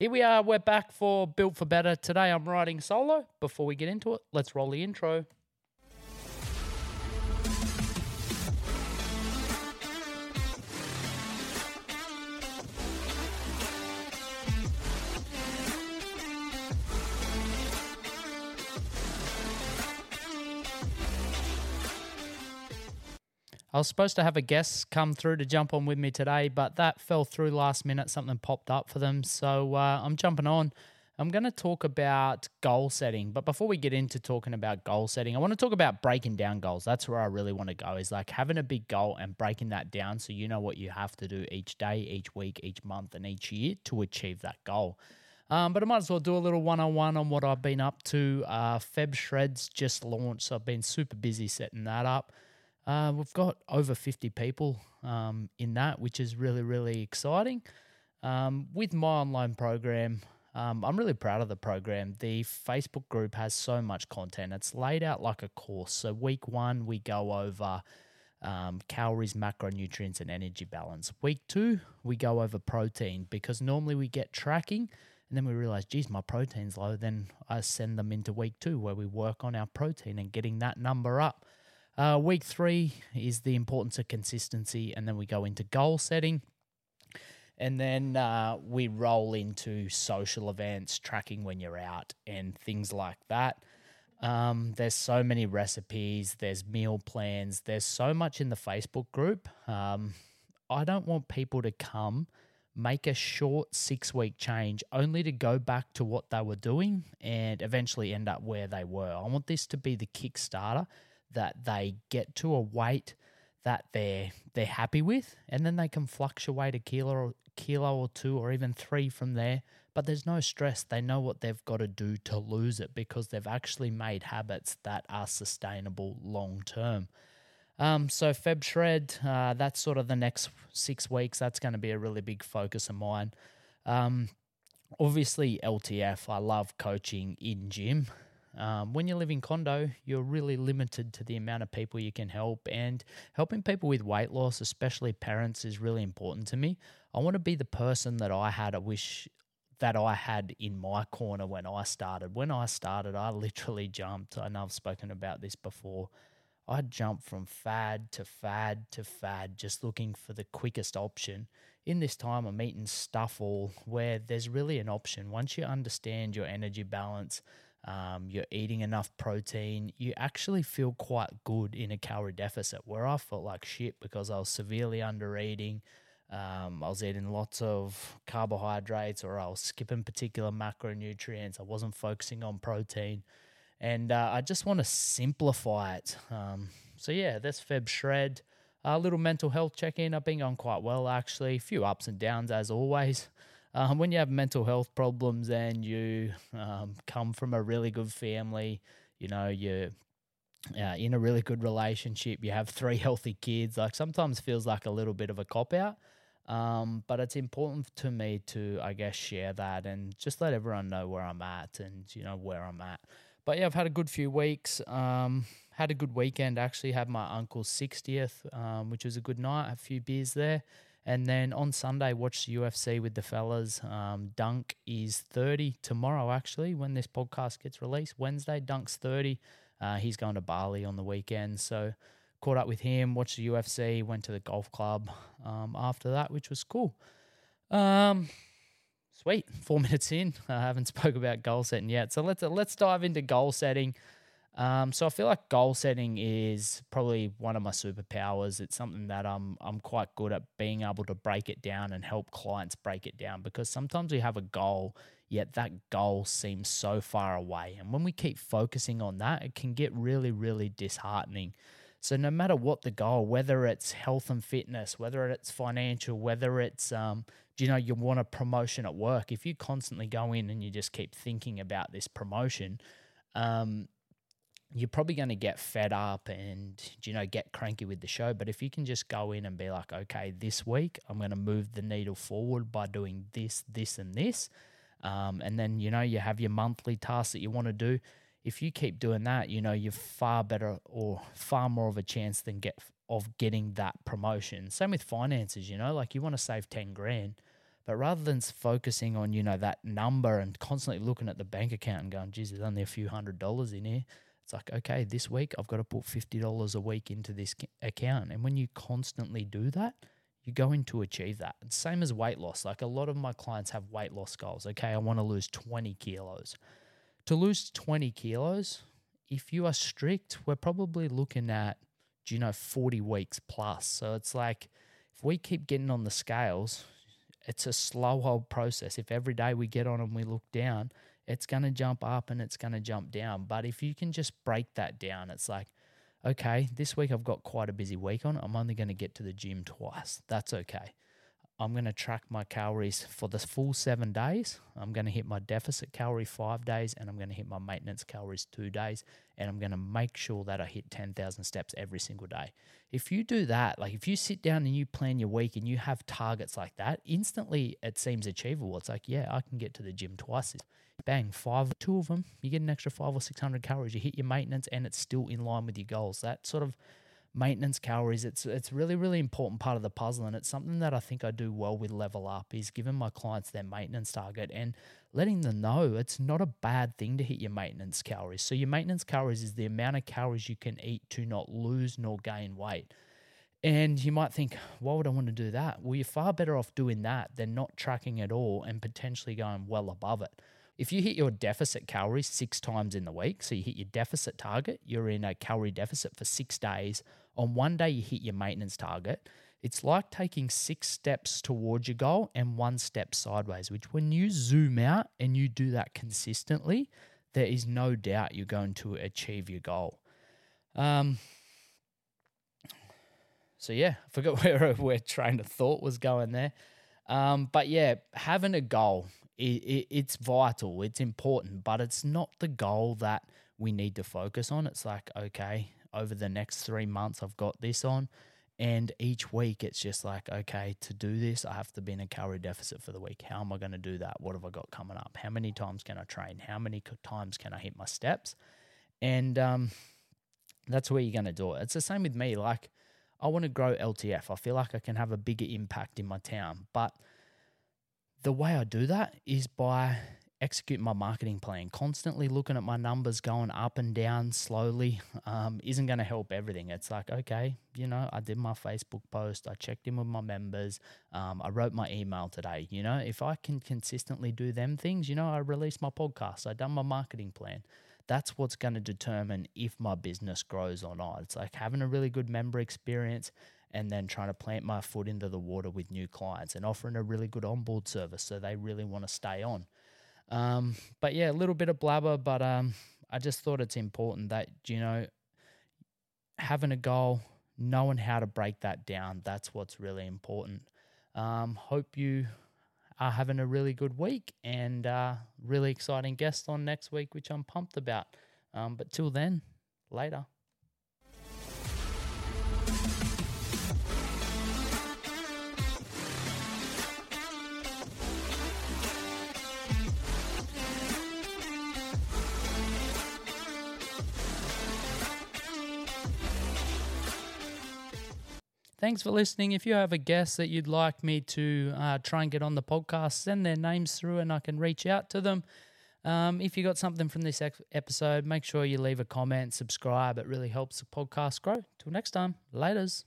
Here we are. We're back for Built for Better. Today I'm riding solo. Before we get into it, let's roll the intro. I was supposed to have a guest come through to jump on with me today, but that fell through last minute. Something popped up for them. So uh, I'm jumping on. I'm going to talk about goal setting. But before we get into talking about goal setting, I want to talk about breaking down goals. That's where I really want to go is like having a big goal and breaking that down so you know what you have to do each day, each week, each month, and each year to achieve that goal. Um, but I might as well do a little one on one on what I've been up to. Uh, Feb Shreds just launched, so I've been super busy setting that up. Uh, we've got over 50 people um, in that, which is really, really exciting. Um, with my online program, um, I'm really proud of the program. The Facebook group has so much content. It's laid out like a course. So, week one, we go over um, calories, macronutrients, and energy balance. Week two, we go over protein because normally we get tracking and then we realize, geez, my protein's low. Then I send them into week two where we work on our protein and getting that number up. Uh, week three is the importance of consistency, and then we go into goal setting. And then uh, we roll into social events, tracking when you're out, and things like that. Um, there's so many recipes, there's meal plans, there's so much in the Facebook group. Um, I don't want people to come, make a short six week change only to go back to what they were doing and eventually end up where they were. I want this to be the Kickstarter that they get to a weight that they're they're happy with, and then they can fluctuate a kilo or kilo or two or even three from there. But there's no stress. They know what they've got to do to lose it because they've actually made habits that are sustainable long term. Um, so Feb Shred, uh, that's sort of the next six weeks. That's going to be a really big focus of mine. Um, obviously LTF. I love coaching in gym. Um, when you live in condo, you're really limited to the amount of people you can help, and helping people with weight loss, especially parents, is really important to me. I want to be the person that I had. I wish that I had in my corner when I started. When I started, I literally jumped. I know I've spoken about this before. I jumped from fad to fad to fad, just looking for the quickest option. In this time, I'm eating stuff all where there's really an option. Once you understand your energy balance, um, you're eating enough protein, you actually feel quite good in a calorie deficit. Where I felt like shit because I was severely under eating. Um, I was eating lots of carbohydrates or I was skipping particular macronutrients. I wasn't focusing on protein. And uh, I just want to simplify it. Um, so, yeah, that's Feb Shred. A little mental health check in. I've been going quite well, actually. A few ups and downs, as always um, when you have mental health problems and you um, come from a really good family, you know, you're uh, in a really good relationship, you have three healthy kids, like sometimes feels like a little bit of a cop out. Um, but it's important to me to, I guess, share that and just let everyone know where I'm at and, you know, where I'm at. But yeah, I've had a good few weeks. Um, had a good weekend. Actually, had my uncle's 60th, um, which was a good night. A few beers there. And then on Sunday, watch the UFC with the fellas. Um, Dunk is 30 tomorrow, actually, when this podcast gets released. Wednesday, Dunk's 30. Uh, he's going to Bali on the weekend. So caught up with him, watched the UFC, went to the golf club um, after that, which was cool. Um, sweet, four minutes in. I haven't spoke about goal setting yet. So let's let's dive into goal setting. Um, so I feel like goal setting is probably one of my superpowers. It's something that I'm I'm quite good at being able to break it down and help clients break it down because sometimes we have a goal, yet that goal seems so far away. And when we keep focusing on that, it can get really, really disheartening. So no matter what the goal, whether it's health and fitness, whether it's financial, whether it's um, do you know you want a promotion at work, if you constantly go in and you just keep thinking about this promotion, um, you're probably going to get fed up and you know get cranky with the show but if you can just go in and be like okay this week i'm going to move the needle forward by doing this this and this um, and then you know you have your monthly tasks that you want to do if you keep doing that you know you're far better or far more of a chance than get of getting that promotion same with finances you know like you want to save 10 grand But rather than focusing on, you know, that number and constantly looking at the bank account and going, geez, there's only a few hundred dollars in here. It's like, okay, this week I've got to put $50 a week into this account. And when you constantly do that, you're going to achieve that. And same as weight loss. Like a lot of my clients have weight loss goals. Okay, I want to lose 20 kilos. To lose 20 kilos, if you are strict, we're probably looking at, do you know, 40 weeks plus. So it's like if we keep getting on the scales, it's a slow hold process. If every day we get on and we look down, it's going to jump up and it's going to jump down. But if you can just break that down, it's like, okay, this week I've got quite a busy week on. I'm only going to get to the gym twice. That's okay. I'm going to track my calories for the full seven days. I'm going to hit my deficit calorie five days, and I'm going to hit my maintenance calories two days. And I'm going to make sure that I hit 10,000 steps every single day. If you do that, like if you sit down and you plan your week and you have targets like that, instantly it seems achievable. It's like, yeah, I can get to the gym twice. Bang, five, two of them, you get an extra five or 600 calories. You hit your maintenance, and it's still in line with your goals. That sort of maintenance calories it's it's really really important part of the puzzle and it's something that I think I do well with level up is giving my clients their maintenance target and letting them know it's not a bad thing to hit your maintenance calories. So your maintenance calories is the amount of calories you can eat to not lose nor gain weight. And you might think why would I want to do that? Well you're far better off doing that than not tracking at all and potentially going well above it. If you hit your deficit calories six times in the week, so you hit your deficit target, you're in a calorie deficit for six days. On one day, you hit your maintenance target. It's like taking six steps towards your goal and one step sideways, which when you zoom out and you do that consistently, there is no doubt you're going to achieve your goal. Um, so yeah, I forgot where where train of thought was going there. Um, but yeah, having a goal it, it, it's vital, it's important, but it's not the goal that we need to focus on. It's like, okay, over the next three months, I've got this on. And each week, it's just like, okay, to do this, I have to be in a calorie deficit for the week. How am I going to do that? What have I got coming up? How many times can I train? How many times can I hit my steps? And um, that's where you're going to do it. It's the same with me. Like, I want to grow LTF. I feel like I can have a bigger impact in my town. But the way I do that is by executing my marketing plan. Constantly looking at my numbers going up and down slowly um, isn't going to help everything. It's like, okay, you know, I did my Facebook post, I checked in with my members, um, I wrote my email today. You know, if I can consistently do them things, you know, I released my podcast, I done my marketing plan. That's what's going to determine if my business grows or not. It's like having a really good member experience and then trying to plant my foot into the water with new clients and offering a really good onboard service so they really want to stay on. Um, but yeah, a little bit of blabber, but um, I just thought it's important that, you know, having a goal, knowing how to break that down, that's what's really important. Um, hope you are having a really good week and uh, really exciting guest on next week, which I'm pumped about. Um, but till then, later. Thanks for listening. If you have a guest that you'd like me to uh, try and get on the podcast, send their names through and I can reach out to them. Um, if you got something from this episode, make sure you leave a comment, subscribe. It really helps the podcast grow. Till next time, laters.